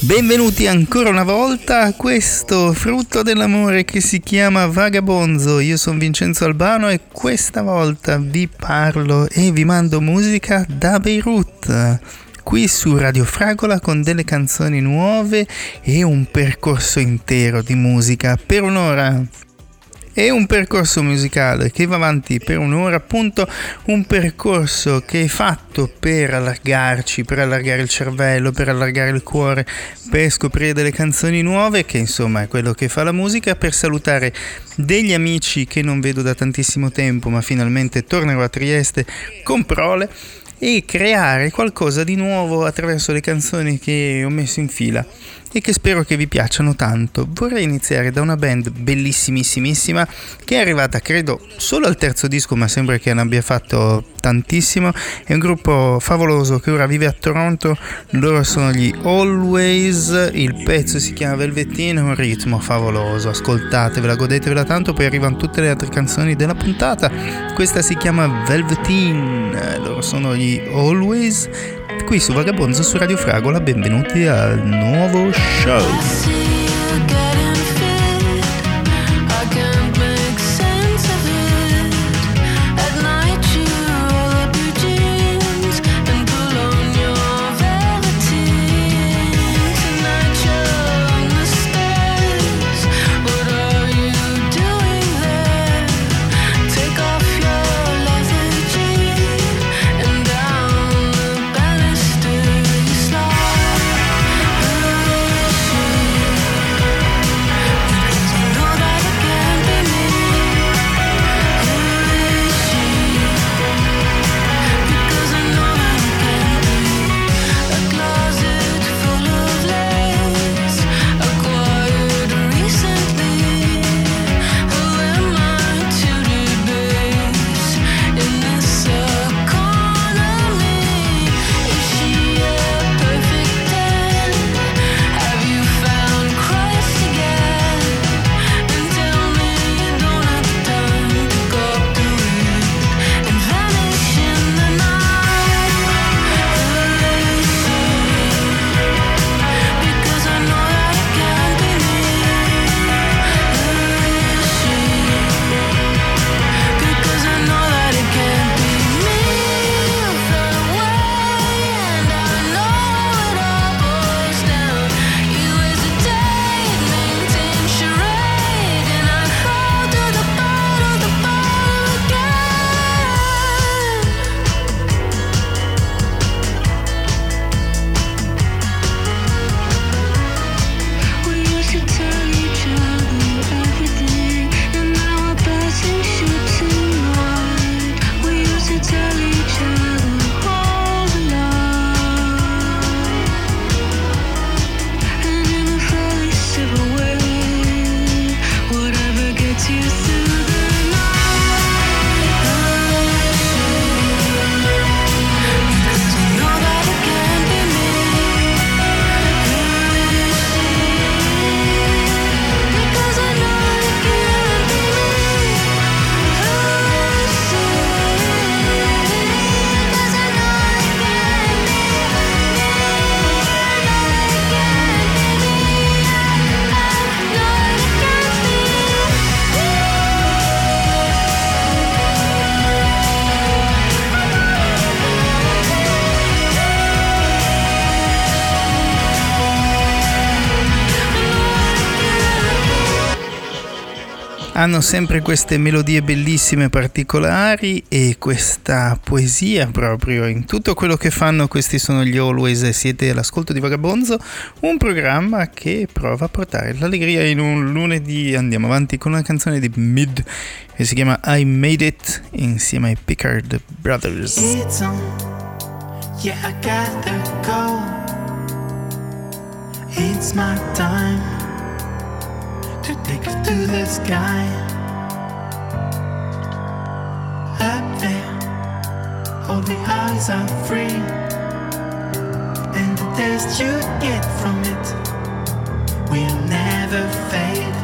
Benvenuti ancora una volta a questo frutto dell'amore che si chiama Vagabonzo. Io sono Vincenzo Albano e questa volta vi parlo e vi mando musica da Beirut. Qui su Radio Fragola con delle canzoni nuove e un percorso intero di musica per un'ora. È un percorso musicale che va avanti per un'ora, appunto un percorso che è fatto per allargarci, per allargare il cervello, per allargare il cuore, per scoprire delle canzoni nuove, che insomma è quello che fa la musica, per salutare degli amici che non vedo da tantissimo tempo, ma finalmente tornerò a Trieste con Prole e creare qualcosa di nuovo attraverso le canzoni che ho messo in fila e che spero che vi piacciono tanto. Vorrei iniziare da una band bellissimissimissima che è arrivata credo solo al terzo disco ma sembra che ne abbia fatto tantissimo. È un gruppo favoloso che ora vive a Toronto, loro sono gli Always, il pezzo si chiama Velvetina, un ritmo favoloso, ascoltatevela, godetevela tanto, poi arrivano tutte le altre canzoni della puntata. Questa si chiama Velveteen, loro sono gli Always qui su Vagabonzo su Radio Fragola, benvenuti al nuovo show. Hanno sempre queste melodie bellissime particolari e questa poesia proprio in tutto quello che fanno. Questi sono gli Always siete all'ascolto di Vagabonzo, un programma che prova a portare l'allegria in un lunedì. Andiamo avanti con una canzone di Mid che si chiama I Made It insieme ai Pickard Brothers. It's on. Yeah, I gotta go. It's my time. To take us to the sky. Up there, all the eyes are free, and the taste you get from it will never fade.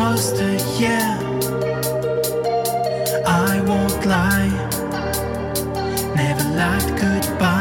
master, yeah. I won't lie, never lied goodbye.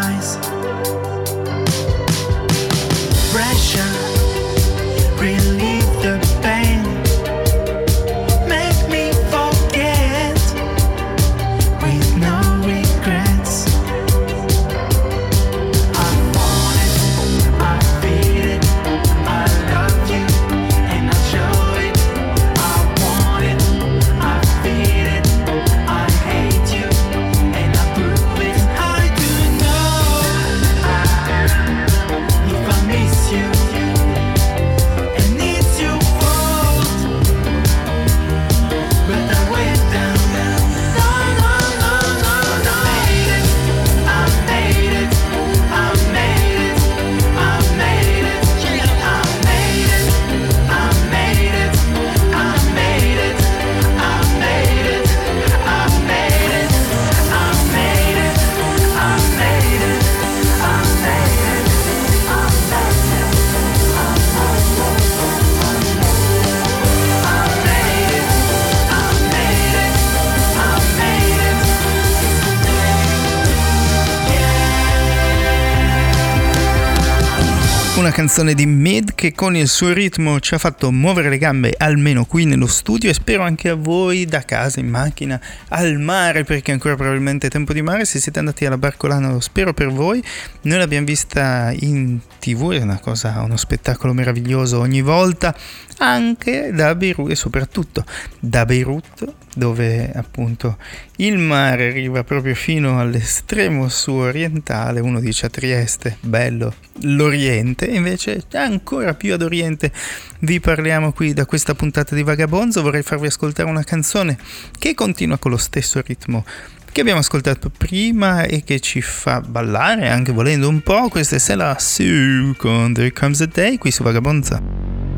Canzone di Mid che con il suo ritmo ci ha fatto muovere le gambe almeno qui nello studio e spero anche a voi da casa, in macchina, al mare perché ancora probabilmente è tempo di mare, se siete andati alla Barcolana lo spero per voi, noi l'abbiamo vista in tv, è una cosa, uno spettacolo meraviglioso ogni volta, anche da Beirut e soprattutto da Beirut dove appunto il mare arriva proprio fino all'estremo sud-orientale, uno dice a Trieste, bello, l'Oriente, invece ancora più ad Oriente vi parliamo qui da questa puntata di Vagabonzo, vorrei farvi ascoltare una canzone che continua con lo stesso ritmo che abbiamo ascoltato prima e che ci fa ballare anche volendo un po', questa è Sela Sue con There Comes a Day qui su Vagabonza.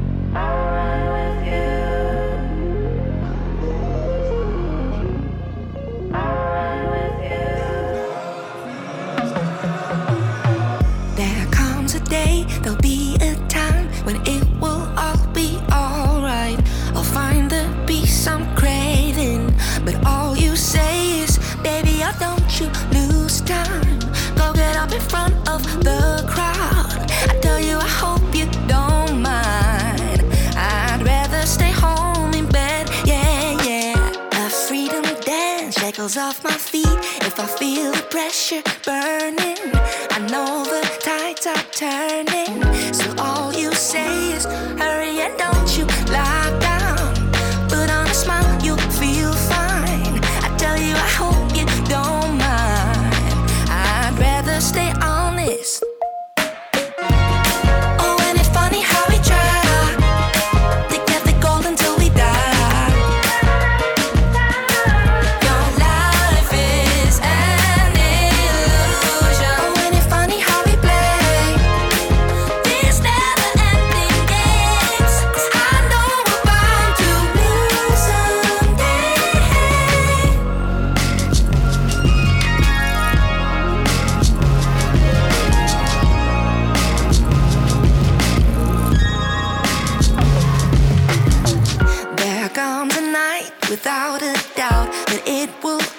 Off my feet. If I feel the pressure burning, I know the tides are turning. So all you say is hurry and don't you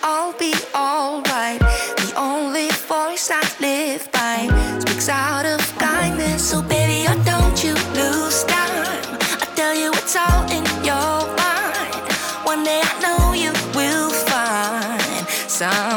I'll be alright. The only voice I live by speaks out of kindness. So, baby, don't you lose time. I tell you, it's all in your mind. One day I know you will find some.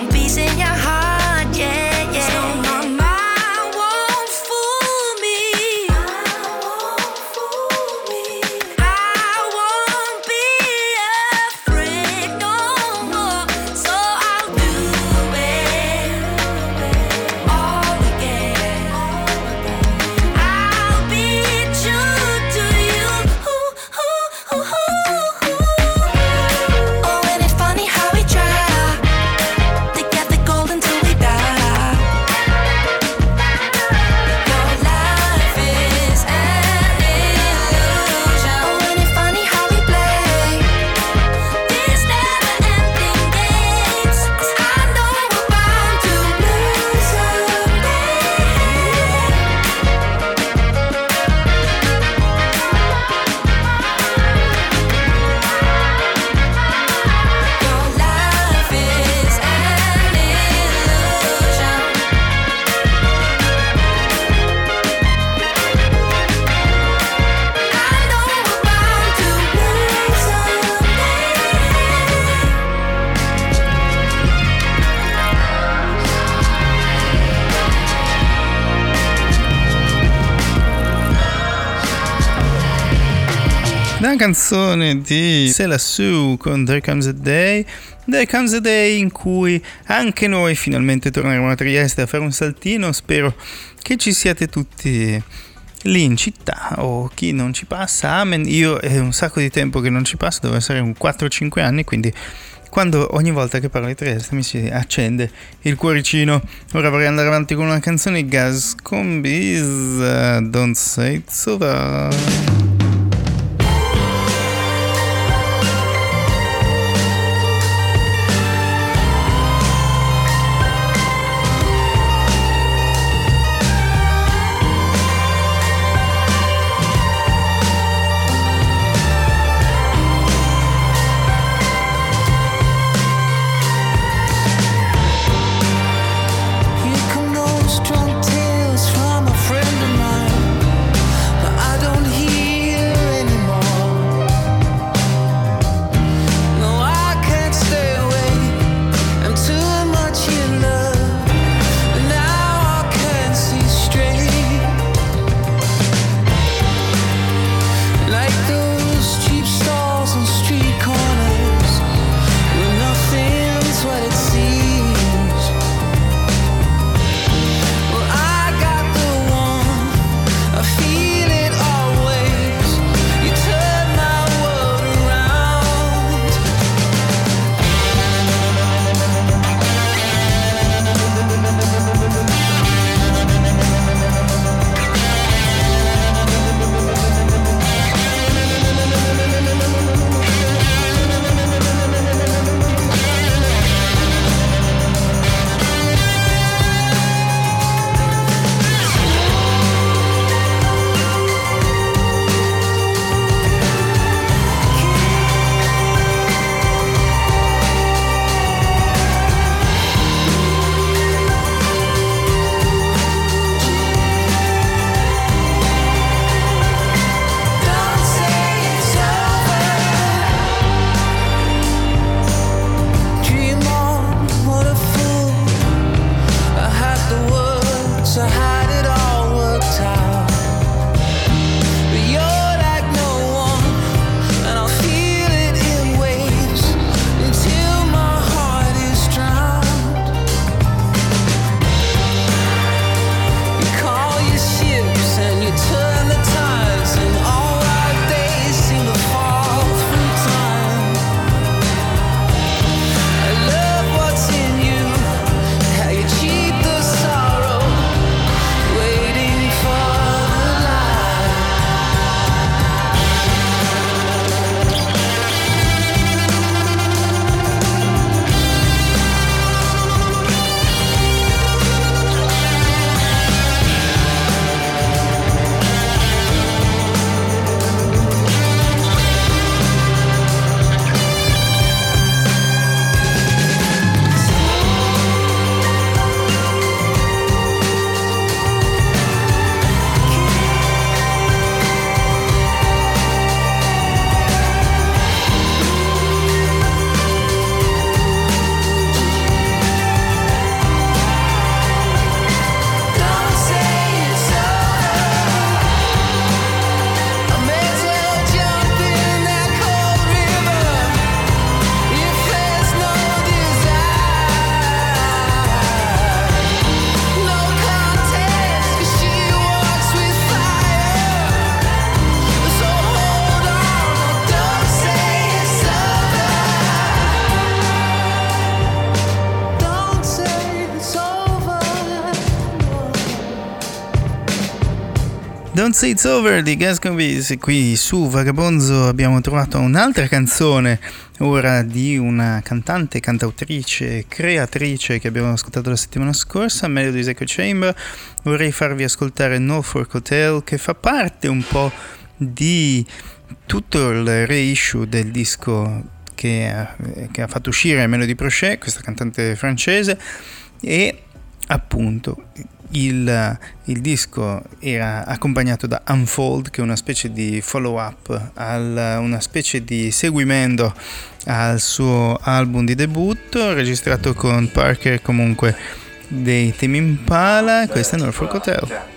Canzone di Sela Sue con There Comes a Day. There Comes a Day in cui anche noi finalmente torneremo a Trieste a fare un saltino. Spero che ci siate tutti lì in città o chi non ci passa. Amen. Io è un sacco di tempo che non ci passo, deve essere un 4-5 anni, quindi quando ogni volta che parlo di Trieste mi si accende il cuoricino. Ora vorrei andare avanti con una canzone di Gas con Biz, uh, Don't Say It's Over. Don't Say It's Over di Gasconvis. Qui su Vagabonzo abbiamo trovato un'altra canzone, ora di una cantante, cantautrice, creatrice che abbiamo ascoltato la settimana scorsa, Melody's Echo Chamber. Vorrei farvi ascoltare Norfolk Hotel che fa parte un po' di tutto il reissue del disco che ha, che ha fatto uscire Melody Prochet, questa cantante francese, e appunto il, il, disco era accompagnato da Unfold, che è una specie di follow up, al, una specie di seguimento al suo album di debutto, registrato con Parker comunque dei Team Impala. Questo è Norfolk Hotel.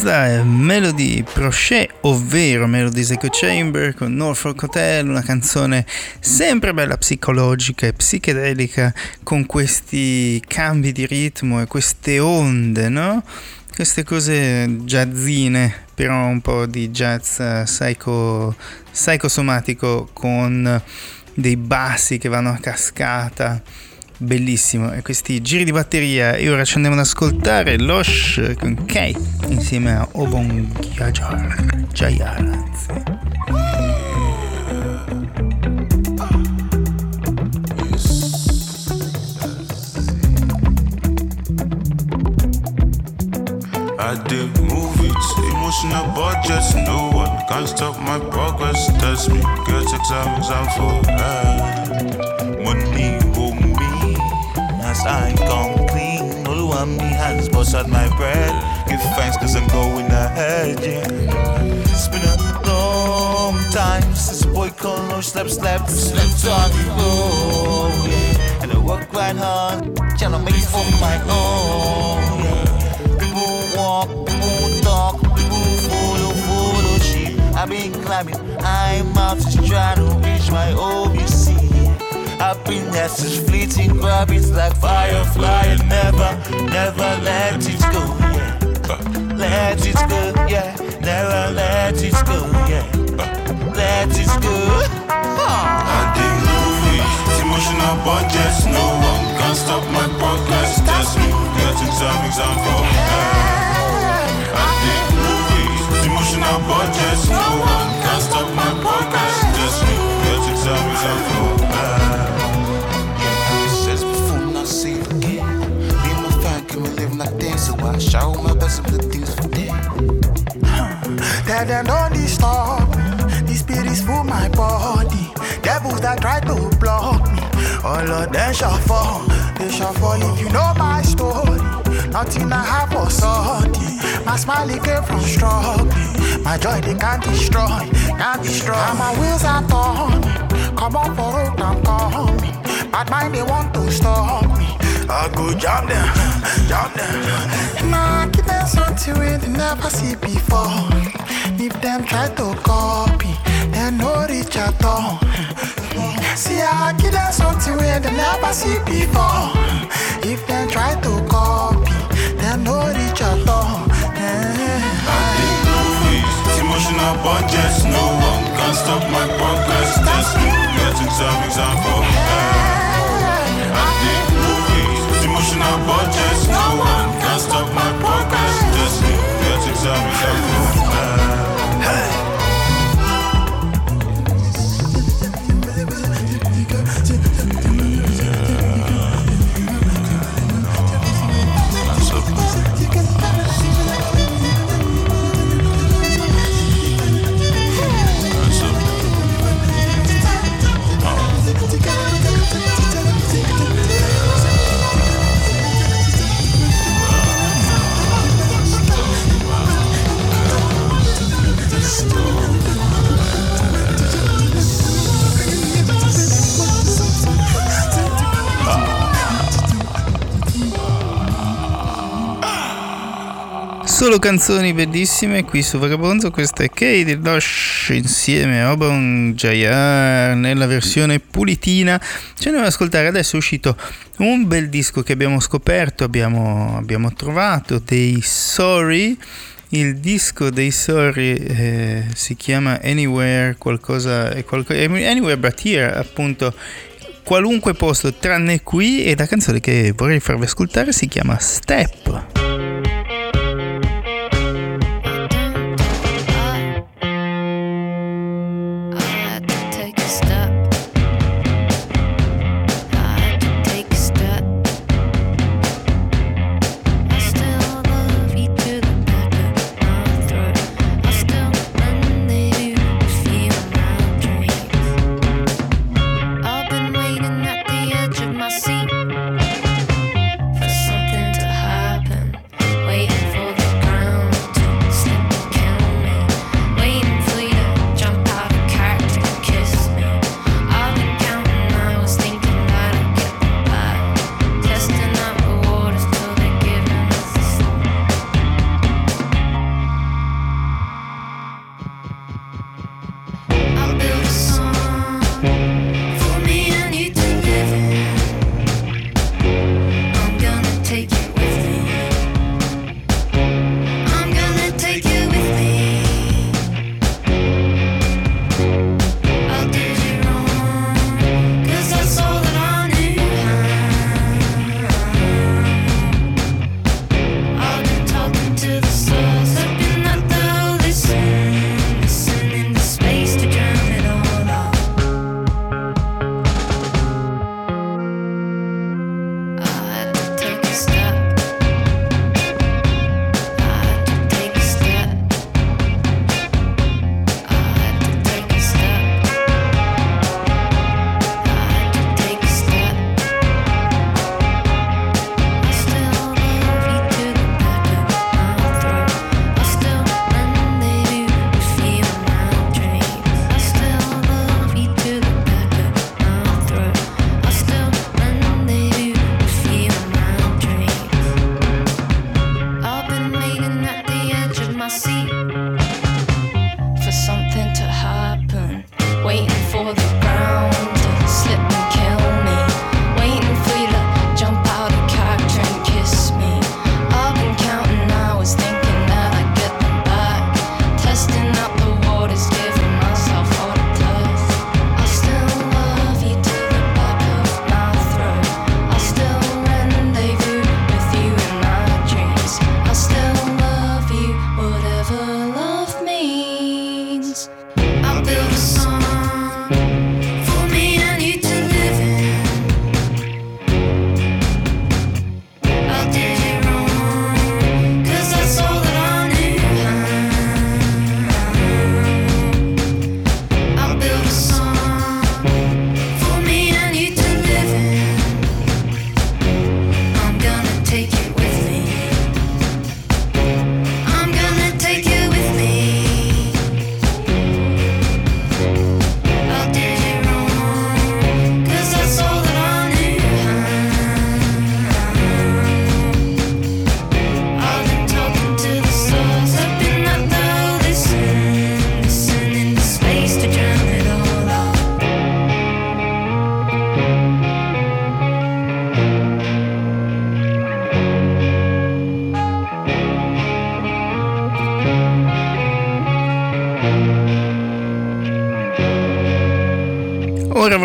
Questa è Melody Prochet, ovvero Melody's Echo Chamber con Norfolk Hotel, una canzone sempre bella psicologica e psichedelica con questi cambi di ritmo e queste onde, no? Queste cose jazzine, però un po' di jazz uh, psycho, psychosomatico con dei bassi che vanno a cascata bellissimo. E questi giri di batteria e ora ci andiamo ad ascoltare Losh con Kate insieme a Obon Gyajar Jayar I did movies, emotional budgets, no one can stop my progress. Test me, get exams, I'm for money as I come clean. All one me hands bust out my bread. Give thanks cause I'm going ahead, yeah. It's been a long time since boy called no slept, slept, slept on me, oh, yeah. And I work quite hard, trying to make it for my own, yeah. People walk, people talk, people follow, follow sheep. I've been climbing high mountains trying to reach my OBC. Happiness is fleeting, grab it like firefly and never, never let it go. Yeah. Let it go, yeah. Never let it go, yeah. Let it go. Ah. I dig movies, emotional budgets. No one can stop my progress. Test me, getting some example. I dig movies, emotional budgets. No one can stop my progress. Test me, getting some example. so show my the for them. Tell them don't disturb. The spirits full my body. Devils that try to block me. All of them shall fall. They shall fall if you know my story. Nothing I have for sorting. My smile came from struggling. My joy they can't destroy, can't destroy. And my wheels are torn. Come on for road, I'm coming. Bad mind they want to stop. I go jam them, jam them. Nah, give them something we they never see before. If them try to copy, they no reach at all. See, I give them something we they never see before. If them try to copy, they no reach at all. Eh. Emotional budgets, no one can stop my progress. Test me, getting some example. Eh. I did movies, emotional budgets, no one can stop my progress. Test me, getting Solo canzoni bellissime qui su Vagabonzo, questa è Katie Dosh insieme a Obon Jayar nella versione pulitina. Ci andiamo ad ascoltare, adesso è uscito un bel disco che abbiamo scoperto, abbiamo, abbiamo trovato, dei Sorry. Il disco dei Sorry eh, si chiama Anywhere, qualcosa, qualcosa, Anywhere But Here, appunto qualunque posto tranne qui e la canzone che vorrei farvi ascoltare si chiama Step.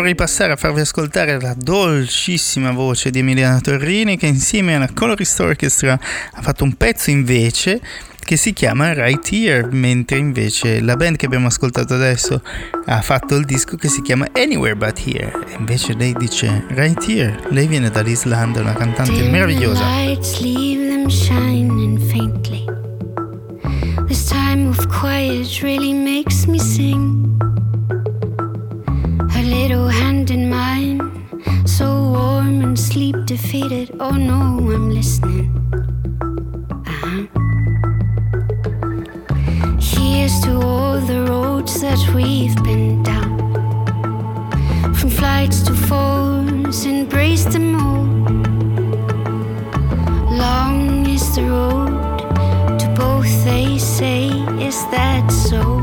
Vorrei passare a farvi ascoltare la dolcissima voce di Emiliano Torrini che insieme alla Colorist Orchestra ha fatto un pezzo invece che si chiama Right Here, mentre invece la band che abbiamo ascoltato adesso ha fatto il disco che si chiama Anywhere But Here. E invece lei dice Right Here. Lei viene dall'Islanda, una cantante meravigliosa. This time of quiet really makes me sing. Sleep defeated. Oh no, I'm listening. Uh-huh. Here's to all the roads that we've been down. From flights to falls, embrace them all. Long is the road to both, they say. Is that so?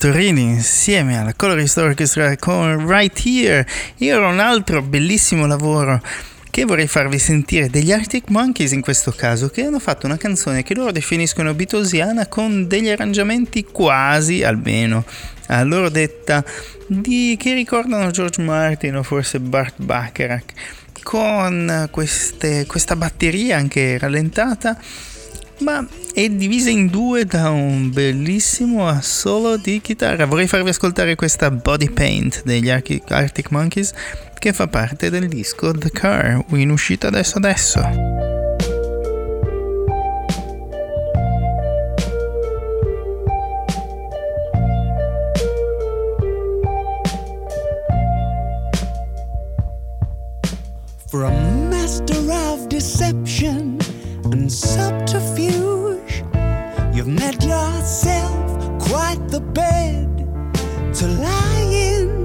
Torrini insieme alla Colorist Orchestra con Right Here. Io ho un altro bellissimo lavoro che vorrei farvi sentire degli Arctic Monkeys in questo caso, che hanno fatto una canzone che loro definiscono beatlesiana con degli arrangiamenti quasi, almeno a loro detta, di, che ricordano George Martin o forse Bart Bacharach, con queste- questa batteria anche rallentata ma è divisa in due da un bellissimo assolo di chitarra. Vorrei farvi ascoltare questa Body Paint degli Arctic, Monkeys che fa parte del disco The Car, in uscita adesso adesso. A master of deception and subterfuge, bed to lie in.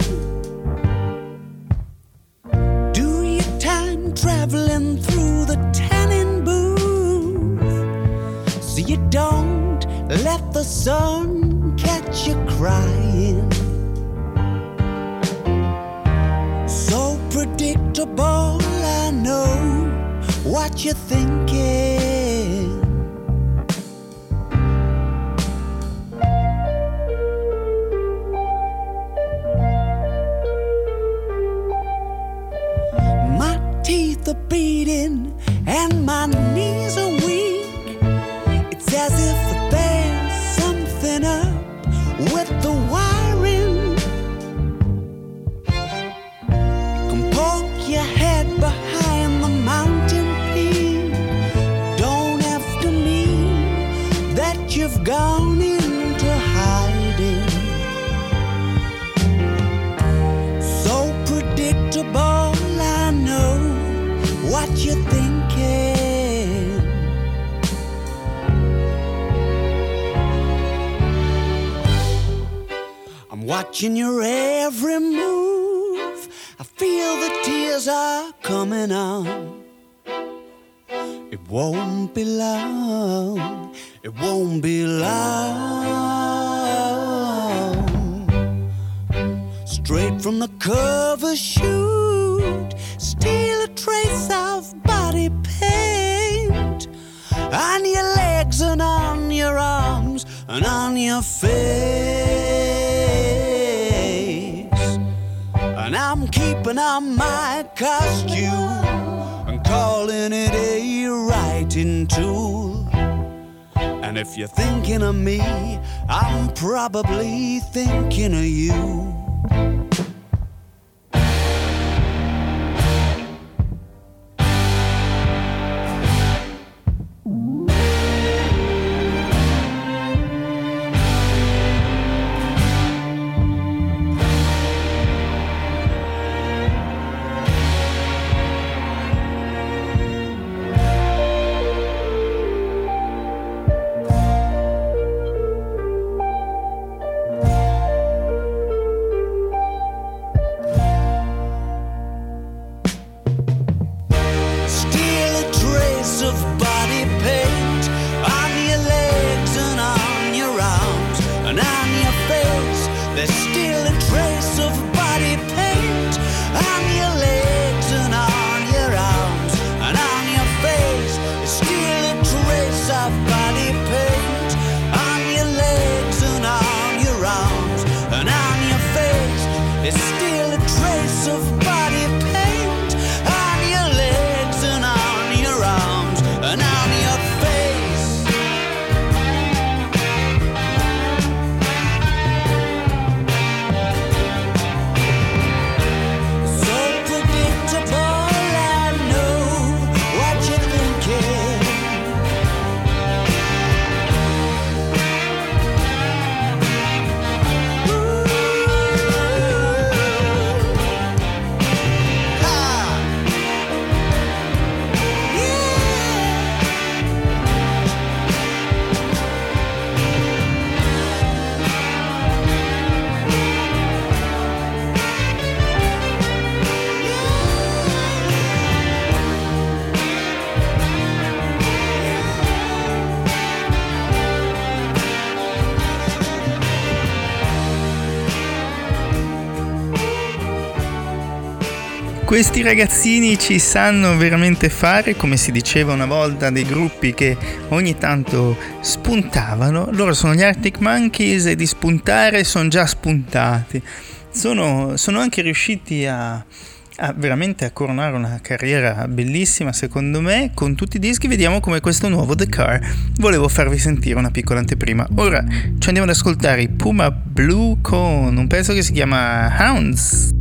Do your time traveling through the tanning booth so you don't let the sun catch you crying. So predictable, I know what you're thinking. Are beating and my knees are Watching your every move. I feel the tears are coming on. It won't be long. It won't be long. Straight from the cover shoot, steal a trace of body paint on your legs and on your arms and on your face. I'm keeping on my costume and calling it a writing tool. And if you're thinking of me, I'm probably thinking of you. Questi ragazzini ci sanno veramente fare, come si diceva una volta, dei gruppi che ogni tanto spuntavano. Loro sono gli Arctic Monkeys e di spuntare sono già spuntati. Sono, sono anche riusciti a, a veramente a coronare una carriera bellissima secondo me con tutti i dischi vediamo come questo nuovo The Car volevo farvi sentire una piccola anteprima ora ci andiamo ad ascoltare i Puma Blue con un pezzo che si chiama Hounds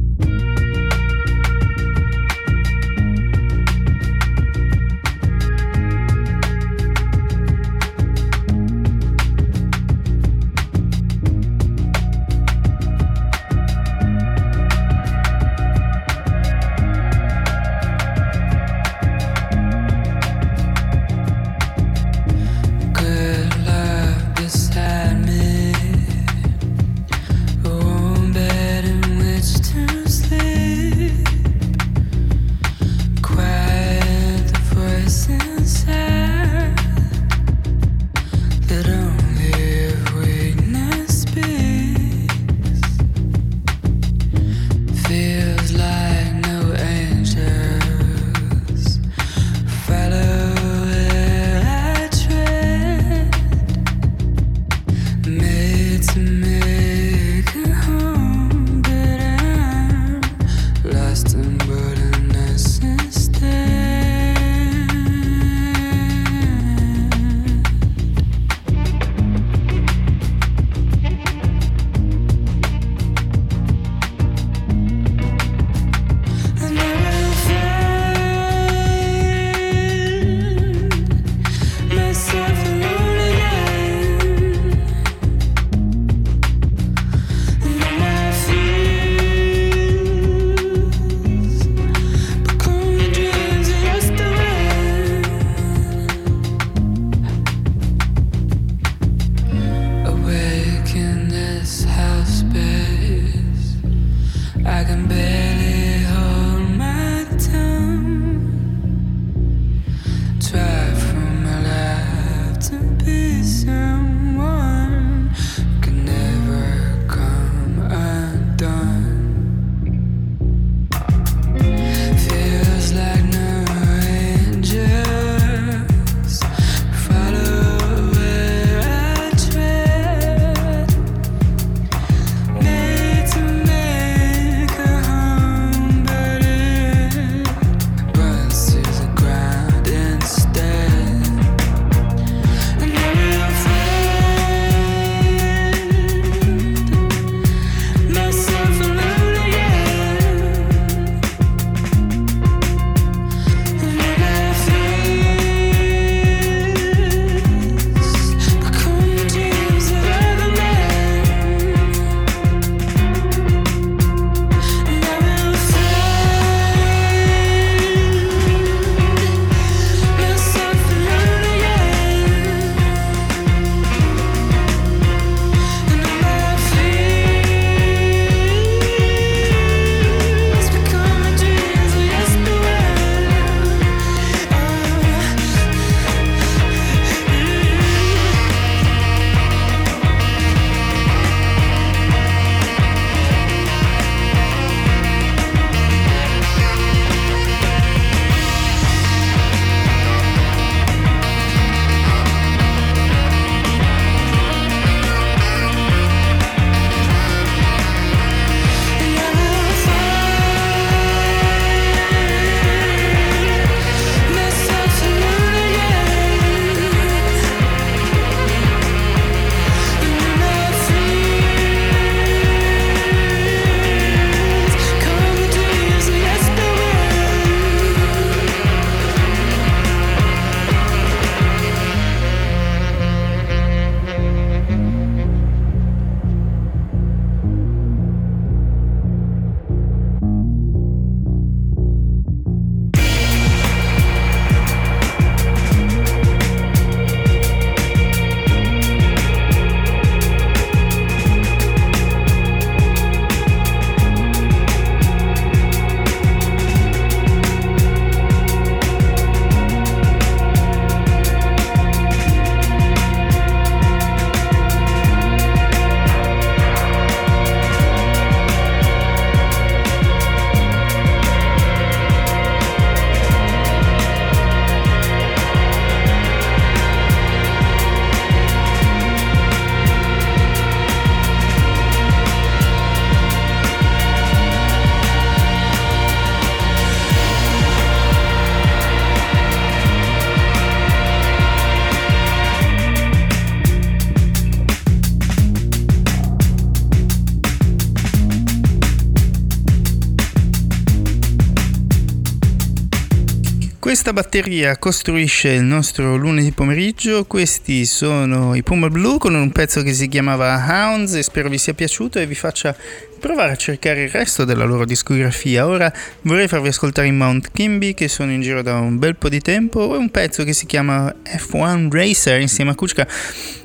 Questa batteria costruisce il nostro lunedì pomeriggio, questi sono i Puma Blue con un pezzo che si chiamava Hounds e spero vi sia piaciuto e vi faccia provare a cercare il resto della loro discografia. Ora vorrei farvi ascoltare i Mount Kimby che sono in giro da un bel po' di tempo e un pezzo che si chiama F1 Racer insieme a Kuchka.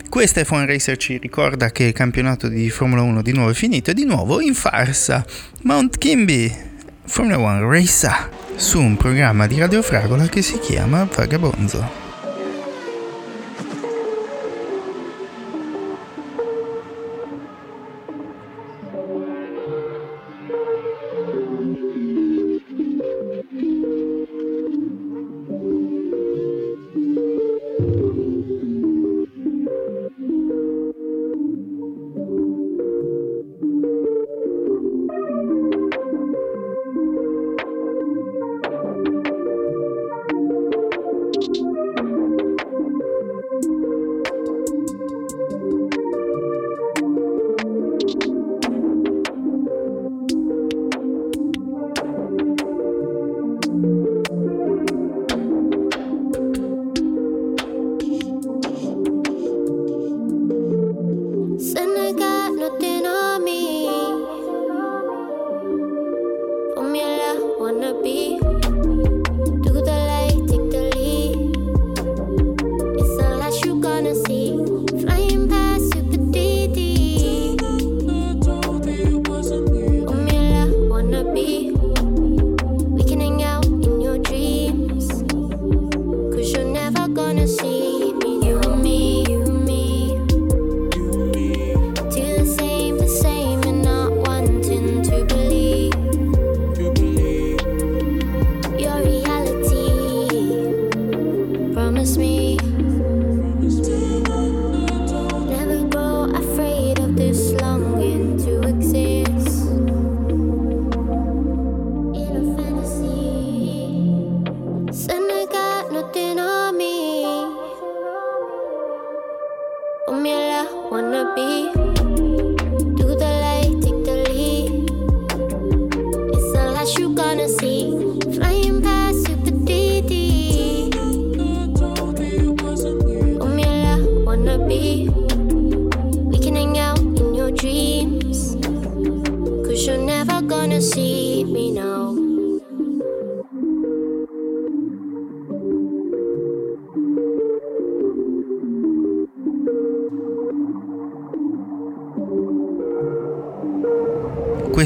Questa F1 Racer ci ricorda che il campionato di Formula 1 di nuovo è finito e di nuovo in farsa. Mount Kimby, Formula 1 Racer, su un programma di Radio Fragola che si chiama Vagabonzo.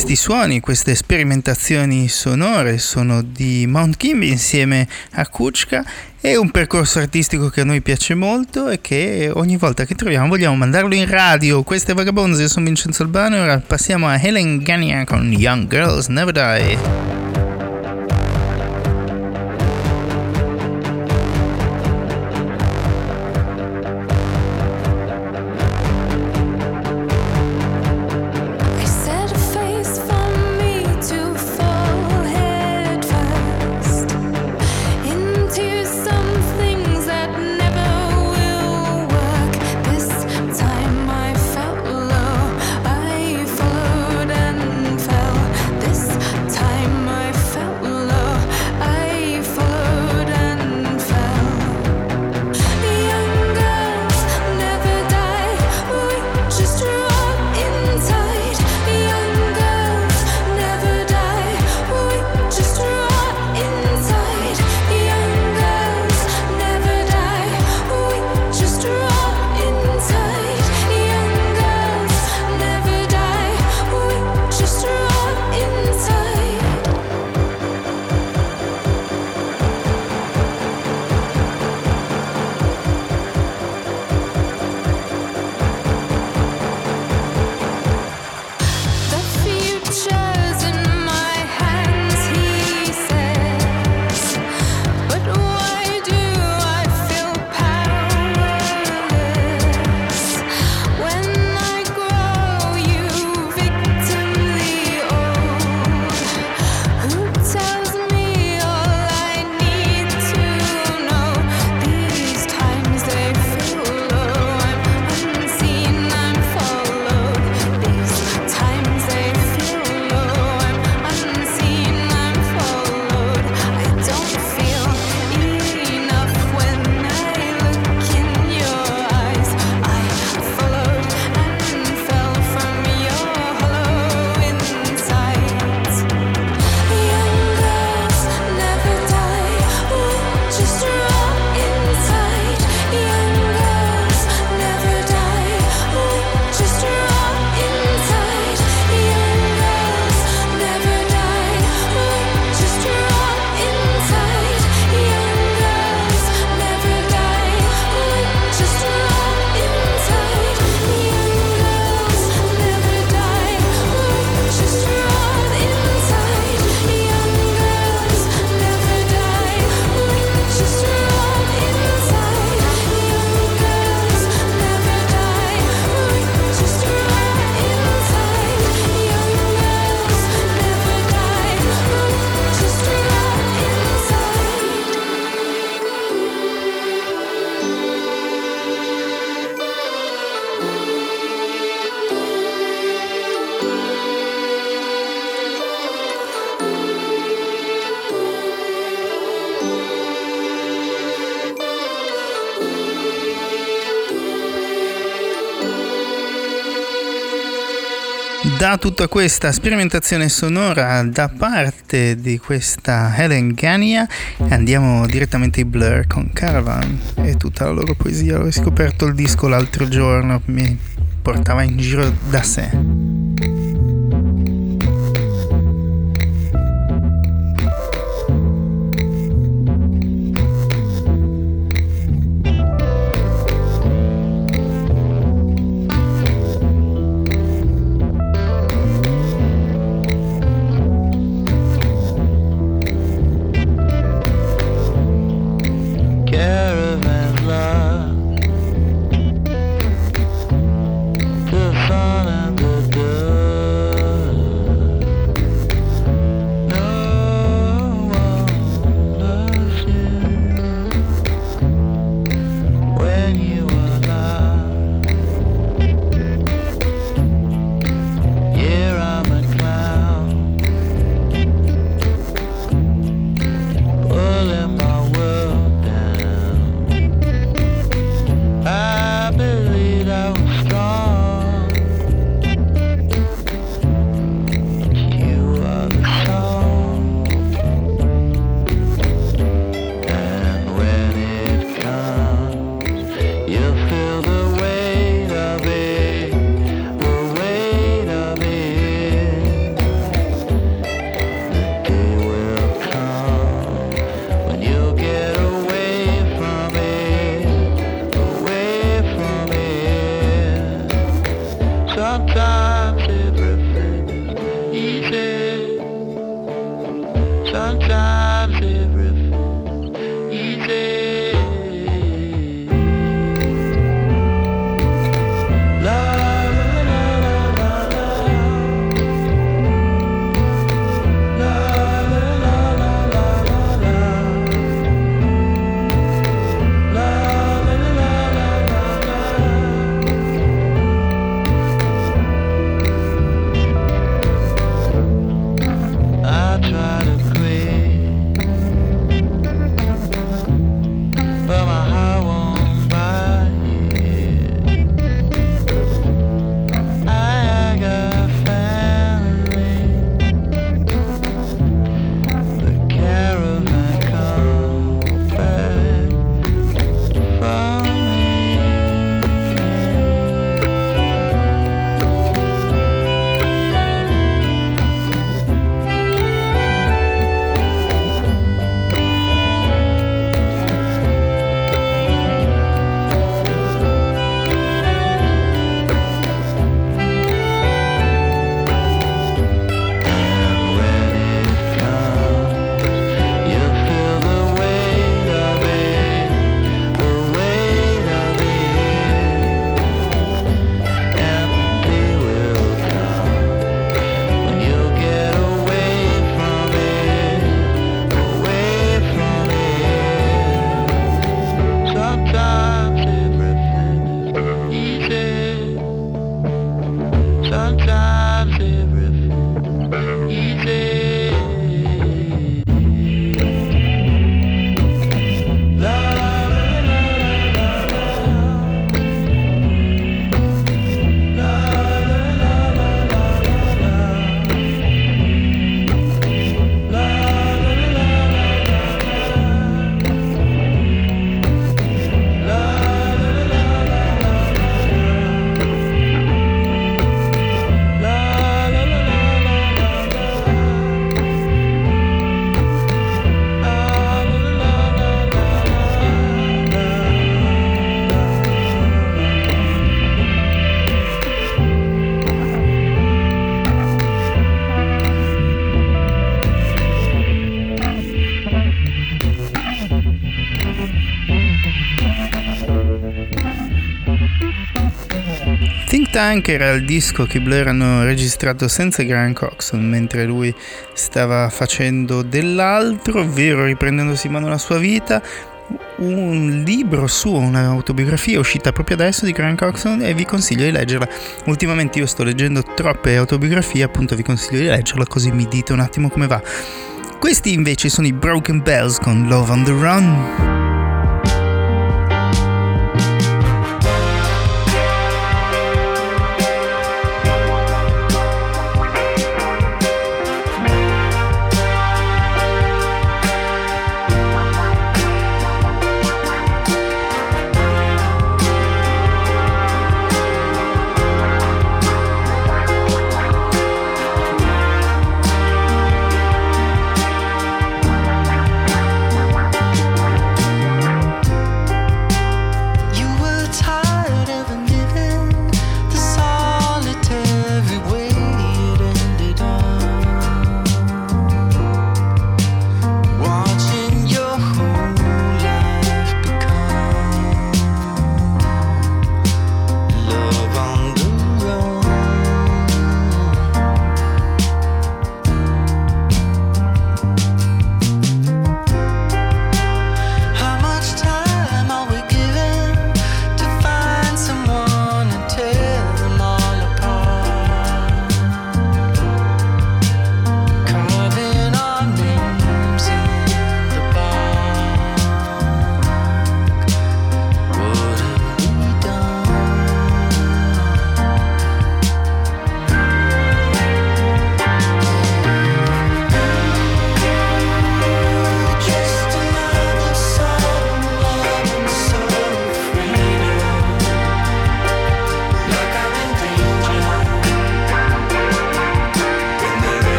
Questi suoni, queste sperimentazioni sonore sono di Mount Kimby insieme a Kuchka è un percorso artistico che a noi piace molto e che ogni volta che troviamo vogliamo mandarlo in radio. Questo è Vagabonzi, io sono Vincenzo Albano e ora passiamo a Helen Gania con Young Girls Never Die. Da tutta questa sperimentazione sonora da parte di questa Helen Gania andiamo direttamente ai Blur con Caravan e tutta la loro poesia. Ho scoperto il disco l'altro giorno, mi portava in giro da sé. Think Tank era il disco che Blur hanno registrato senza Grant Coxon mentre lui stava facendo dell'altro, ovvero riprendendosi in mano la sua vita. Un libro suo, un'autobiografia uscita proprio adesso di Grant Coxon e vi consiglio di leggerla. Ultimamente io sto leggendo troppe autobiografie, appunto vi consiglio di leggerla così mi dite un attimo come va. Questi invece sono i Broken Bells con Love on the Run.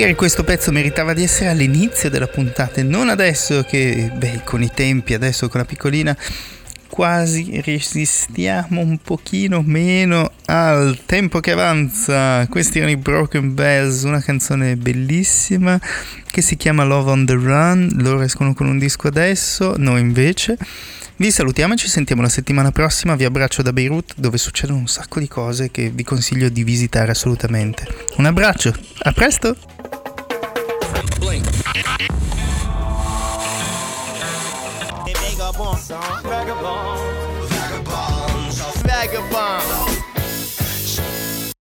Magari questo pezzo meritava di essere all'inizio della puntata e non adesso che, beh, con i tempi, adesso con la piccolina, quasi resistiamo un pochino meno al tempo che avanza. Questi erano i Broken Bells, una canzone bellissima che si chiama Love on the Run. Loro escono con un disco adesso, noi invece. Vi salutiamo e ci sentiamo la settimana prossima. Vi abbraccio da Beirut dove succedono un sacco di cose che vi consiglio di visitare assolutamente. Un abbraccio, a presto! song.